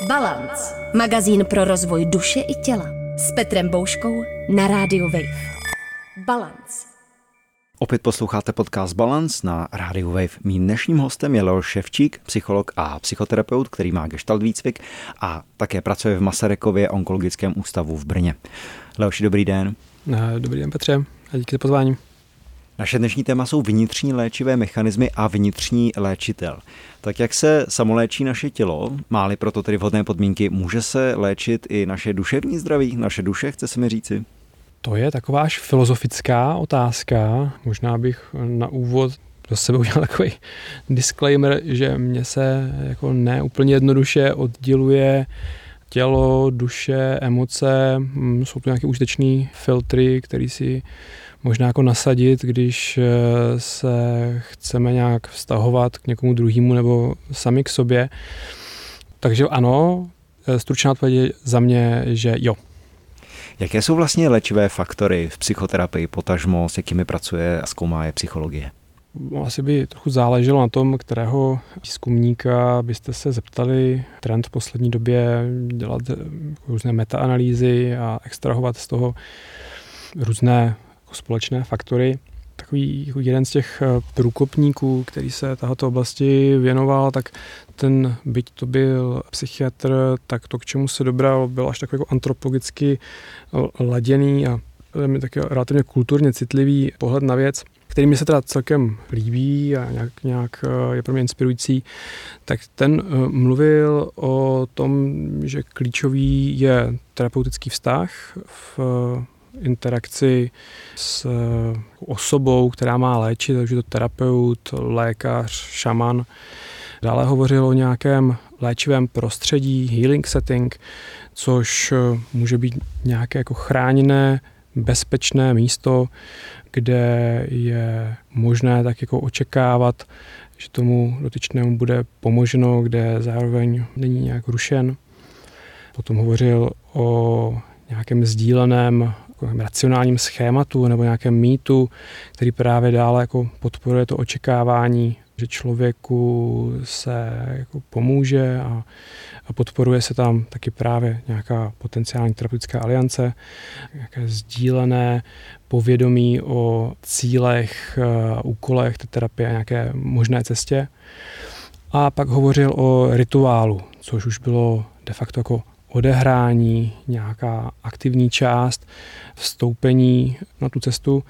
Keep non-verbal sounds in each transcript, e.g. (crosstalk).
Balance. Magazín pro rozvoj duše i těla. S Petrem Bouškou na rádiu Wave. Balance. Opět posloucháte podcast Balance na rádiu Wave. Mým dnešním hostem je Leo Ševčík, psycholog a psychoterapeut, který má gestalt výcvik a také pracuje v Masarykově onkologickém ústavu v Brně. Leoši, dobrý den. Dobrý den Petře a díky za pozvání. Naše dnešní téma jsou vnitřní léčivé mechanismy a vnitřní léčitel. Tak jak se samoléčí naše tělo, máli proto tedy vhodné podmínky, může se léčit i naše duševní zdraví, naše duše, chce se mi říci? To je taková až filozofická otázka. Možná bych na úvod do sebe udělal takový disclaimer, že mě se jako neúplně jednoduše odděluje tělo, duše, emoce. Mm, jsou to nějaké užitečné filtry, které si možná jako nasadit, když eh, se chceme nějak vztahovat k někomu druhému nebo sami k sobě. Takže ano, eh, stručná odpověď za mě, že jo. Jaké jsou vlastně léčivé faktory v psychoterapii, potažmo, s jakými pracuje a zkoumá je psychologie? No, asi by trochu záleželo na tom, kterého výzkumníka byste se zeptali. Trend v poslední době dělat různé metaanalýzy a extrahovat z toho různé společné faktory. Takový jako jeden z těch eh, průkopníků, který se tato oblasti věnoval, tak ten, byť to byl psychiatr, tak to, k čemu se dobral, byl až takový jako antropologicky eh, laděný a taky relativně kulturně citlivý pohled na věc, který mi se teda celkem líbí a nějak, nějak eh, je pro mě inspirující, tak ten mluvil o tom, že klíčový je terapeutický vztah v interakci s eh, osobou, která má léčit, takže to terapeut, lékař, šaman. Dále hovořil o nějakém léčivém prostředí, healing setting, což eh, může být nějaké jako chráněné, bezpečné místo, kde je možné tak jako očekávat, že tomu dotyčnému bude pomoženo, kde zároveň není nějak rušen. Potom hovořil o nějakém sdíleném racionálním schématu nebo nějakém mýtu, který právě dále jako podporuje to očekávání, že člověku se jako pomůže a, a podporuje se tam taky právě nějaká potenciální terapeutická aliance, nějaké sdílené povědomí o cílech, a úkolech té terapie, nějaké možné cestě. A pak hovořil o rituálu, což už bylo de facto jako odehrání, nějaká aktivní část, vstoupení na tu cestu,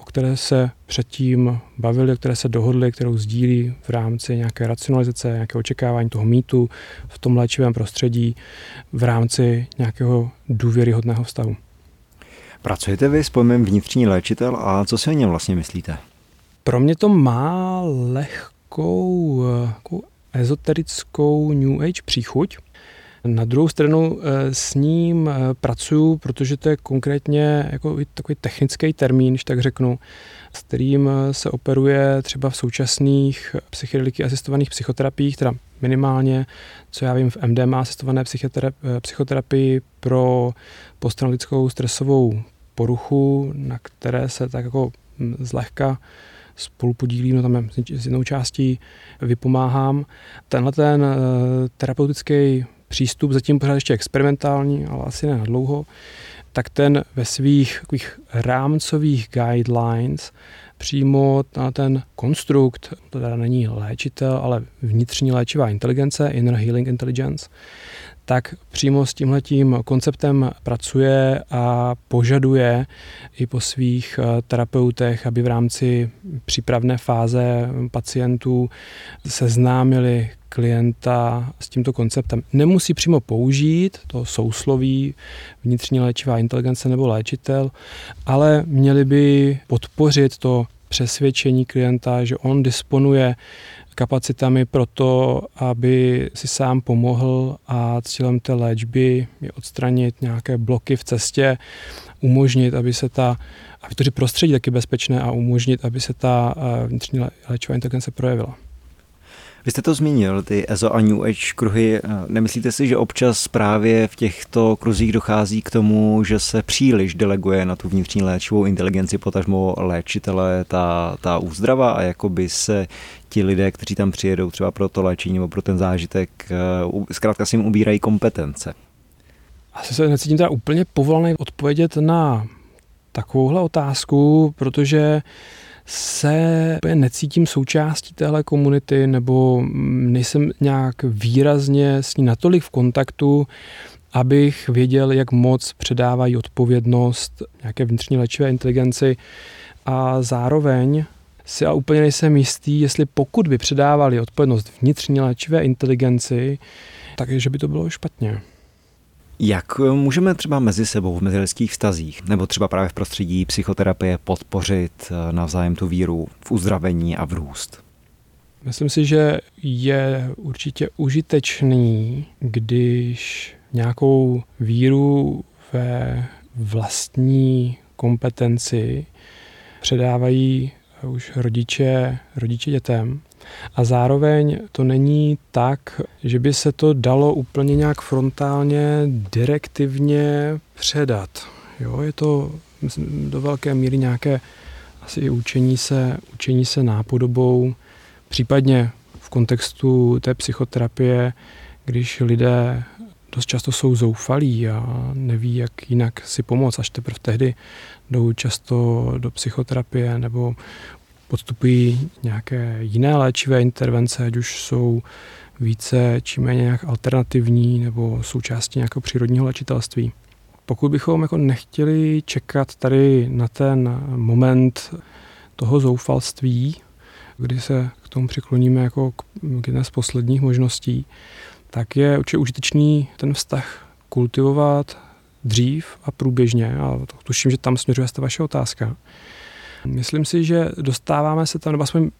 o které se předtím bavili, o které se dohodli, kterou sdílí v rámci nějaké racionalizace, nějaké očekávání toho mýtu v tom léčivém prostředí, v rámci nějakého důvěryhodného vztahu. Pracujete vy s pojmem vnitřní léčitel a co si o něm vlastně myslíte? Pro mě to má lehkou, lehkou ezoterickou New Age příchuť, na druhou stranu eh, s ním eh, pracuju, protože to je konkrétně jako takový technický termín, když tak řeknu, s kterým eh, se operuje třeba v současných psychedeliky asistovaných psychoterapiích, teda minimálně, co já vím, v MDMA asistované psychoterapii pro posttraumatickou stresovou poruchu, na které se tak jako hm, zlehka spolu podílím, no tam s jednou částí vypomáhám. Tenhle ten terapeutický přístup, zatím pořád ještě experimentální, ale asi ne na dlouho, tak ten ve svých takových rámcových guidelines přímo na ten konstrukt, to teda není léčitel, ale vnitřní léčivá inteligence, inner healing intelligence, tak přímo s tímhletím konceptem pracuje a požaduje i po svých eh, terapeutech, aby v rámci přípravné fáze pacientů seznámili klienta s tímto konceptem. Nemusí přímo použít to sousloví vnitřní léčivá inteligence nebo léčitel, ale měli by podpořit to přesvědčení klienta, že on disponuje kapacitami pro to, aby si sám pomohl a cílem té léčby je odstranit nějaké bloky v cestě, umožnit, aby se ta, aby to prostředí taky bezpečné a umožnit, aby se ta eh, vnitřní léčivá inteligence projevila. Vy jste to zmínil, ty EZO a New Age kruhy. Nemyslíte si, že občas právě v těchto kruzích dochází k tomu, že se příliš deleguje na tu vnitřní léčivou inteligenci, potažmo léčitele, ta, ta úzdrava a jako by se ti lidé, kteří tam přijedou třeba pro to léčení nebo pro ten zážitek, eh, zkrátka si jim ubírají kompetence? Asi se necítím teda úplně povolaný odpovědět na takovouhle otázku, protože se necítím součástí téhle komunity nebo nejsem nějak výrazně s ní natolik v kontaktu, abych věděl, jak moc předávají odpovědnost nějaké vnitřní léčivé inteligenci a zároveň si a úplně nejsem jistý, jestli pokud by předávali odpovědnost vnitřní léčivé inteligenci, takže by to bylo špatně. Jak můžeme třeba mezi sebou v mezilidských vztazích nebo třeba právě v prostředí psychoterapie podpořit eh, navzájem tu víru v uzdravení a v růst? Myslím si, že je určitě užitečný, když nějakou víru ve vlastní kompetenci předávají už rodiče, rodiče dětem. A zároveň to není tak, že by se to dalo úplně nějak frontálně, direktivně předat. Jo, je to myslím, do velké míry nějaké asi učení se, učení se nápodobou, případně v kontextu té psychoterapie, když lidé dost často jsou zoufalí a neví, jak jinak si pomoct, až teprve tehdy jdou často do psychoterapie nebo podstupují nějaké jiné léčivé intervence, ať už jsou více či méně nějak alternativní nebo součástí nějakého přírodního léčitelství. Pokud bychom jako nechtěli čekat tady na ten moment toho zoufalství, kdy se k tomu přikloníme jako k jedné z posledních možností, tak je určitě užitečný ten vztah kultivovat dřív a průběžně. A tuším, že tam směřuje ta vaše otázka. Myslím si, že dostáváme se tam, nebo aspoň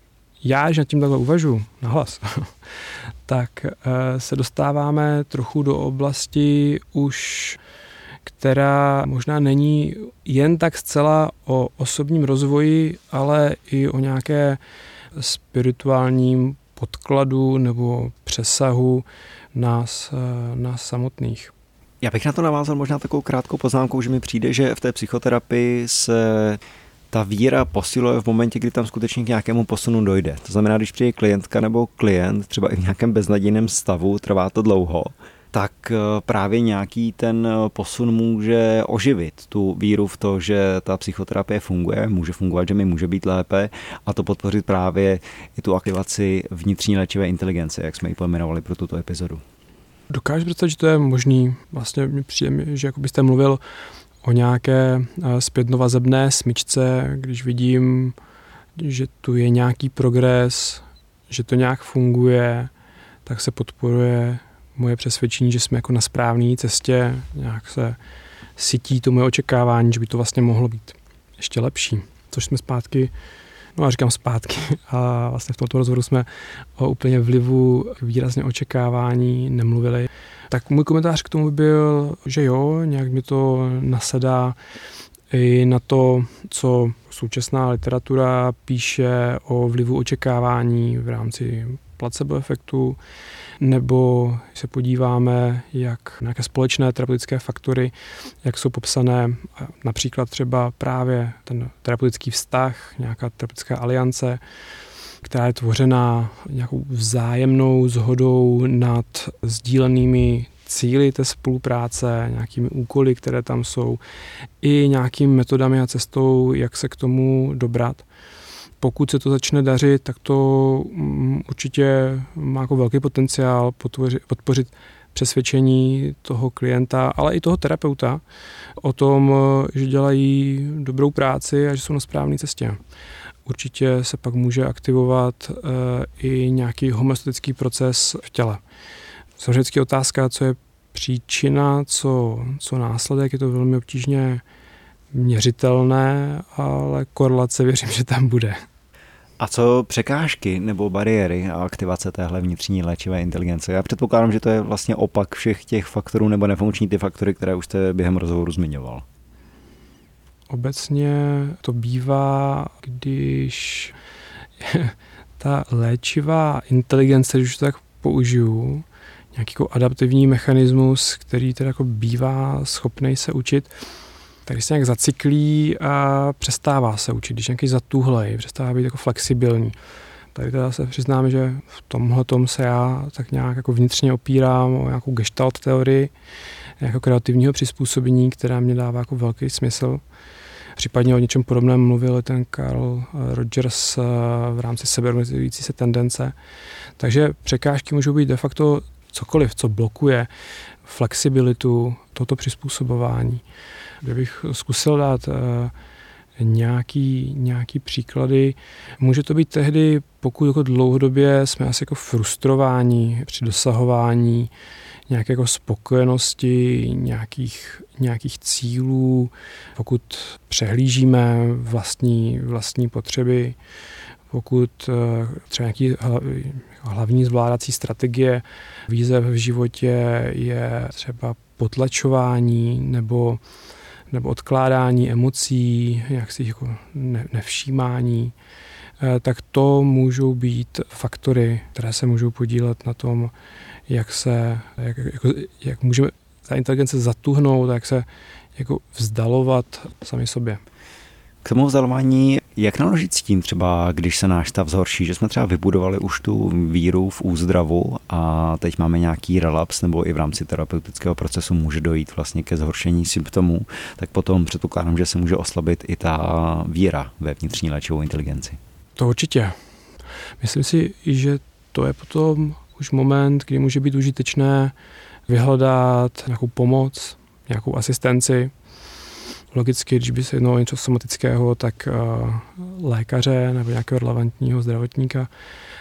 já, že nad tím takhle uvažu nahlas, (laughs) tak eh, se dostáváme trochu do oblasti už, která možná není jen tak zcela o osobním rozvoji, ale i o nějaké spirituálním podkladu nebo přesahu nás, eh, nás samotných. Já bych na to navázal možná takovou krátkou poznámkou, že mi přijde, že v té psychoterapii se ta víra posiluje v momentě, kdy tam skutečně k nějakému posunu dojde. To znamená, když přijde klientka nebo klient, třeba i v nějakém beznadějném stavu, trvá to dlouho, tak eh, právě nějaký ten eh, posun může oživit tu víru v to, že ta psychoterapie funguje, může fungovat, že mi může být lépe a to podpořit právě i tu aktivaci vnitřní léčivé inteligence, jak jsme ji pojmenovali pro tuto epizodu. Dokážu představit, že to je možný. Vlastně mi přijde, že jako byste mluvil o nějaké eh, zpětnovazebné smyčce, když vidím, že tu je nějaký progres, že to nějak funguje, tak se podporuje moje přesvědčení, že jsme jako na správné cestě, nějak se sytí to moje očekávání, že by to vlastně mohlo být ještě lepší. Což jsme zpátky, no já říkám zpátky, (laughs) a vlastně v tomto rozhovoru jsme o úplně vlivu výrazně očekávání nemluvili. Tak můj komentář k tomu by byl, že jo, nějak mi to nasedá i na to, co současná literatura píše o vlivu očekávání v rámci placebo efektu, nebo se podíváme, jak nějaké společné terapeutické faktory, jak jsou popsané například třeba právě ten terapeutický vztah, nějaká terapeutická aliance, která je tvořená nějakou vzájemnou zhodou nad sdílenými cíly té spolupráce, nějakými úkoly, které tam jsou, i nějakými metodami a cestou, jak se k tomu dobrat. Pokud se to začne dařit, tak to mm, určitě má jako velký potenciál podpořit, podpořit přesvědčení toho klienta, ale i toho terapeuta o tom, že dělají dobrou práci a že jsou na správné cestě určitě se pak může aktivovat eh, i nějaký homeostatický proces v těle. Samozřejmě otázka, co je příčina, co, co následek, je to velmi obtížně měřitelné, ale korelace věřím, že tam bude. A co překážky nebo bariéry a aktivace téhle vnitřní léčivé inteligence? Já předpokládám, že to je vlastně opak všech těch faktorů nebo nefunkční ty faktory, které už jste během rozhovoru zmiňoval. Obecně to bývá, když (laughs) ta léčivá inteligence, když to tak použiju, nějaký jako adaptivní mechanismus, který teda jako bývá schopný se učit, tak se nějak zacyklí a přestává se učit, když nějaký zatuhlej, přestává být jako flexibilní. Tady teda se přiznám, že v tomhle tom se já tak nějak jako vnitřně opírám o nějakou gestalt teorii, jako kreativního přizpůsobení, která mě dává jako velký smysl. Případně o něčem podobném mluvil ten Carl Rogers eh, v rámci sebeorganizující se tendence. Takže překážky můžou být de facto cokoliv, co blokuje flexibilitu, toto přizpůsobování. Kdybych zkusil dát eh, nějaký, nějaký příklady. Může to být tehdy, pokud jako dlouhodobě jsme asi jako frustrováni při dosahování nějaké jako spokojenosti, nějakých, nějakých cílů, pokud přehlížíme vlastní, vlastní potřeby, pokud eh, třeba nějaký hlavní zvládací strategie výzev v životě je třeba potlačování nebo nebo odkládání emocí, jak si jako nevšímání, eh, tak to můžou být faktory, které se můžou podílet na tom, jak se, jak, jako, jak můžeme ta inteligence zatuhnout, jak se jako vzdalovat sami sobě. K tomu vzdalování, jak naložit s tím třeba, když se náš stav zhorší, že jsme třeba vybudovali už tu víru v úzdravu a teď máme nějaký relaps nebo i v rámci terapeutického procesu může dojít vlastně ke zhoršení symptomů, tak potom předpokládám, že se může oslabit i ta víra ve vnitřní léčivou inteligenci. To určitě. Myslím si, že to je potom už moment, kdy může být užitečné vyhledat nějakou pomoc, nějakou asistenci, Logicky, když by se jednalo o něco somatického, tak uh, lékaře nebo nějakého relevantního zdravotníka.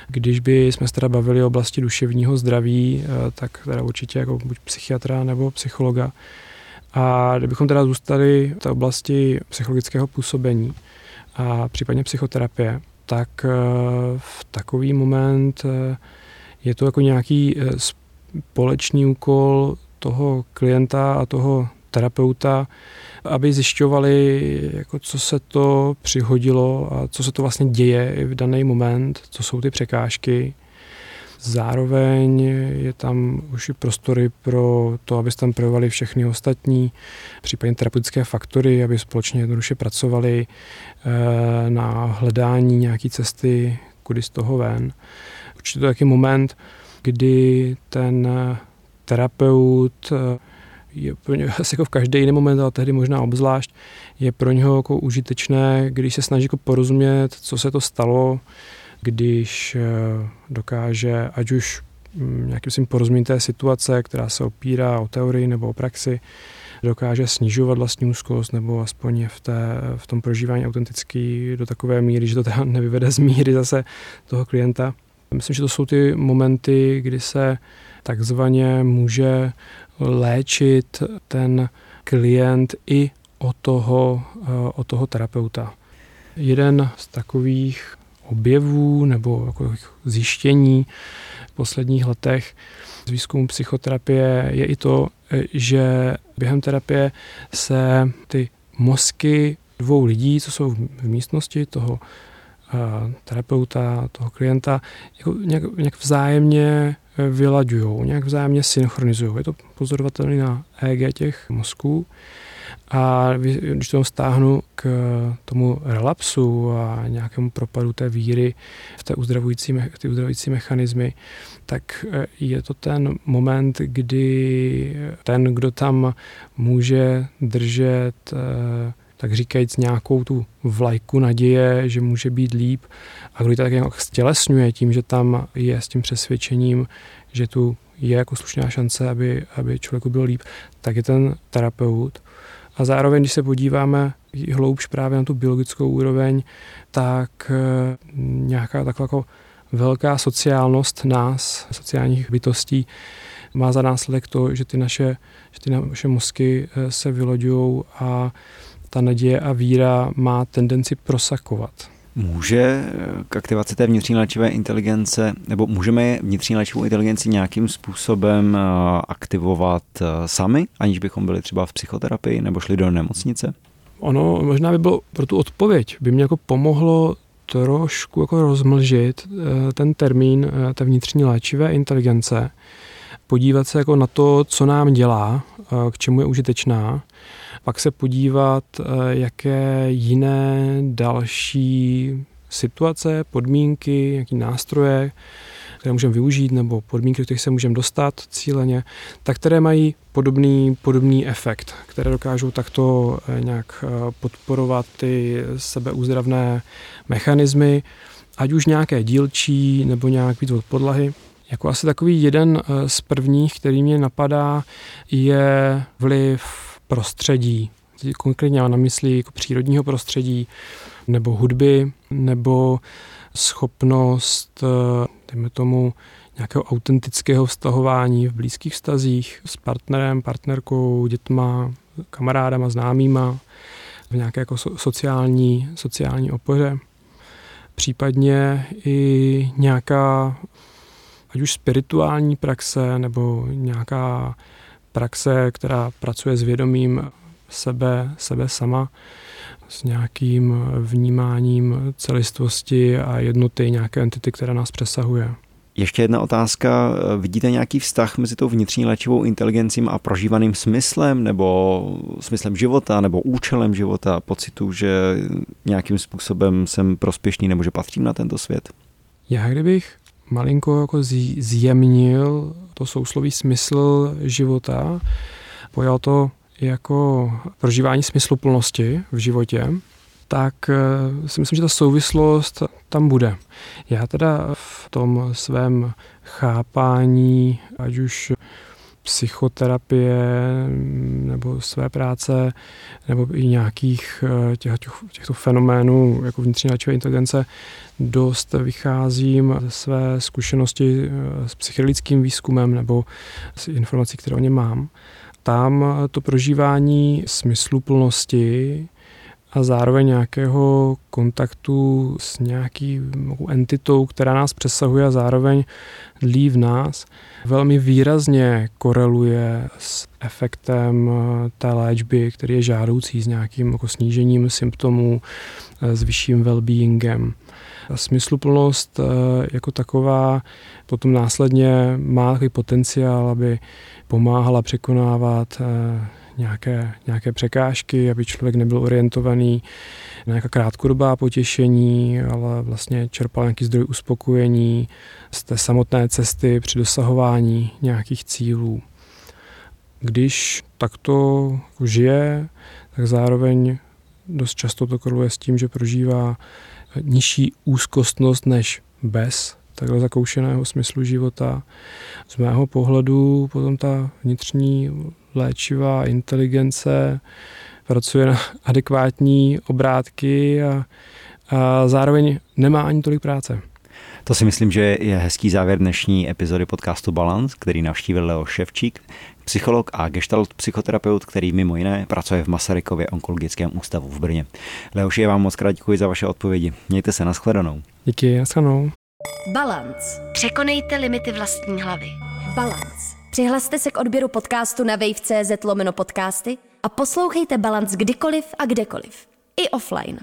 Když by jsme se teda bavili o oblasti duševního zdraví, uh, tak teda určitě jako buď psychiatra nebo psychologa. A kdybychom teda zůstali v té oblasti psychologického působení a případně psychoterapie, tak uh, v takový moment je to jako nějaký společný úkol toho klienta a toho terapeuta, aby zjišťovali, jako co se to přihodilo a co se to vlastně děje v daný moment, co jsou ty překážky. Zároveň je tam už i prostory pro to, aby tam projevovali všechny ostatní, případně terapeutické faktory, aby společně jednoduše pracovali eh, na hledání nějaké cesty, kudy z toho ven. Určitě to je taky moment, kdy ten terapeut eh, je pro něj (laughs) asi jako v každý jiný moment, ale tehdy možná obzvlášť, je pro něho jako užitečné, když se snaží jako porozumět, co se to stalo, když eh, dokáže, ať už mm, nějakým svým porozumění té situace, která se opírá o teorii nebo o praxi, dokáže snižovat vlastní úzkost nebo aspoň v, té, v tom prožívání autentický do takové míry, že to teda (laughs) nevyvede z míry zase toho klienta. Myslím, že to jsou ty momenty, kdy se takzvaně může léčit ten klient i o toho, eh, o toho terapeuta. Jeden z takových objevů nebo jako zjištění v posledních letech z výzkumu psychoterapie je i to, eh, že během terapie se ty mozky dvou lidí, co jsou v místnosti toho eh, terapeuta, toho klienta, jako nějak, nějak vzájemně vylaďují, nějak vzájemně synchronizují. Je to pozorovatelné na EG těch mozků. A když to stáhnu k tomu relapsu a nějakému propadu té víry v té uzdravující, ty uzdravující mechanismy, tak e, je to ten moment, kdy ten, kdo tam může držet e, tak říkajíc nějakou tu vlajku naděje, že může být líp a kdo ji tak nějak stělesňuje tím, že tam je s tím přesvědčením, že tu je jako slušná šance, aby, aby člověku bylo líp, tak je ten terapeut. A zároveň, když se podíváme hloubš právě na tu biologickou úroveň, tak eh, nějaká taková jako velká sociálnost nás, sociálních bytostí, má za následek to, že ty naše, že ty naše mozky eh, se vyloďují a ta naděje a víra má tendenci prosakovat. Může k aktivaci té vnitřní léčivé inteligence, nebo můžeme vnitřní léčivou inteligenci nějakým způsobem eh, aktivovat eh, sami, aniž bychom byli třeba v psychoterapii nebo šli do nemocnice? Ono možná by bylo pro tu odpověď, by mě jako pomohlo trošku jako rozmlžit eh, ten termín té vnitřní léčivé inteligence, podívat se jako na to, co nám dělá, k čemu je užitečná, pak se podívat, jaké jiné další situace, podmínky, jaký nástroje, které můžeme využít, nebo podmínky, kterých se můžeme dostat cíleně, tak které mají podobný, podobný efekt, které dokážou takto eh, nějak eh, podporovat ty sebeuzdravné mechanismy, ať už nějaké dílčí nebo nějak víc od podlahy. Jako asi takový jeden eh, z prvních, který mě napadá, je vliv prostředí. Konkrétně mám na mysli jako přírodního prostředí, nebo hudby, nebo schopnost, dejme tomu, nějakého autentického vztahování v blízkých vztazích s partnerem, partnerkou, dětma, kamarádama, známýma, v nějaké jako sociální, sociální opoře. Případně i nějaká, ať už spirituální praxe, nebo nějaká praxe, která pracuje s vědomím sebe, sebe sama, s nějakým vnímáním celistvosti a jednoty nějaké entity, která nás přesahuje. Ještě jedna otázka. Vidíte nějaký vztah mezi tou vnitřní léčivou inteligencí a prožívaným smyslem nebo smyslem života nebo účelem života, pocitu, že nějakým způsobem jsem prospěšný nebo že patřím na tento svět? Já kdybych malinko jako zjemnil to sousloví smysl života, pojal to jako prožívání smysluplnosti v životě, tak eh, si myslím, že ta souvislost tam bude. Já teda v tom svém chápání, ať už psychoterapie nebo své práce nebo i nějakých eh, těch, těchto fenoménů jako vnitřní léčivé inteligence dost vycházím ze své zkušenosti eh, s psychedelickým výzkumem nebo s informací, které o něm mám. Tam to prožívání smysluplnosti a zároveň nějakého kontaktu s nějaký entitou, která nás přesahuje a zároveň dlí v nás, velmi výrazně koreluje s efektem té léčby, který je žádoucí s nějakým jako snížením symptomů, s vyšším well-beingem. Smysluplnost jako taková potom následně má takový potenciál, aby pomáhala překonávat eh, nějaké, nějaké překážky, aby člověk nebyl orientovaný na nějaká krátkodobá potěšení, ale vlastně čerpal nějaký zdroj uspokojení z té samotné cesty při dosahování nějakých cílů. Když takto žije, tak zároveň dost často to koreluje s tím, že prožívá nižší úzkostnost než bez takhle zakoušeného smyslu života. Z mého pohledu potom ta vnitřní léčivá inteligence pracuje na (laughs) adekvátní obrátky a, a zároveň nemá ani tolik práce. To si myslím, že je hezký závěr dnešní epizody podcastu Balance, který navštívil Leo Ševčík, psycholog a gestalt psychoterapeut, který mimo jiné pracuje v Masarykově onkologickém ústavu v Brně. Leoši, já vám moc krát děkuji za vaše odpovědi. Mějte se, nashledanou. Díky, nashledanou. Balance. Překonejte limity vlastní hlavy. Balance. Přihlaste se k odběru podcastu na wave.cz lomeno podcasty a poslouchejte Balance kdykoliv a kdekoliv. I offline.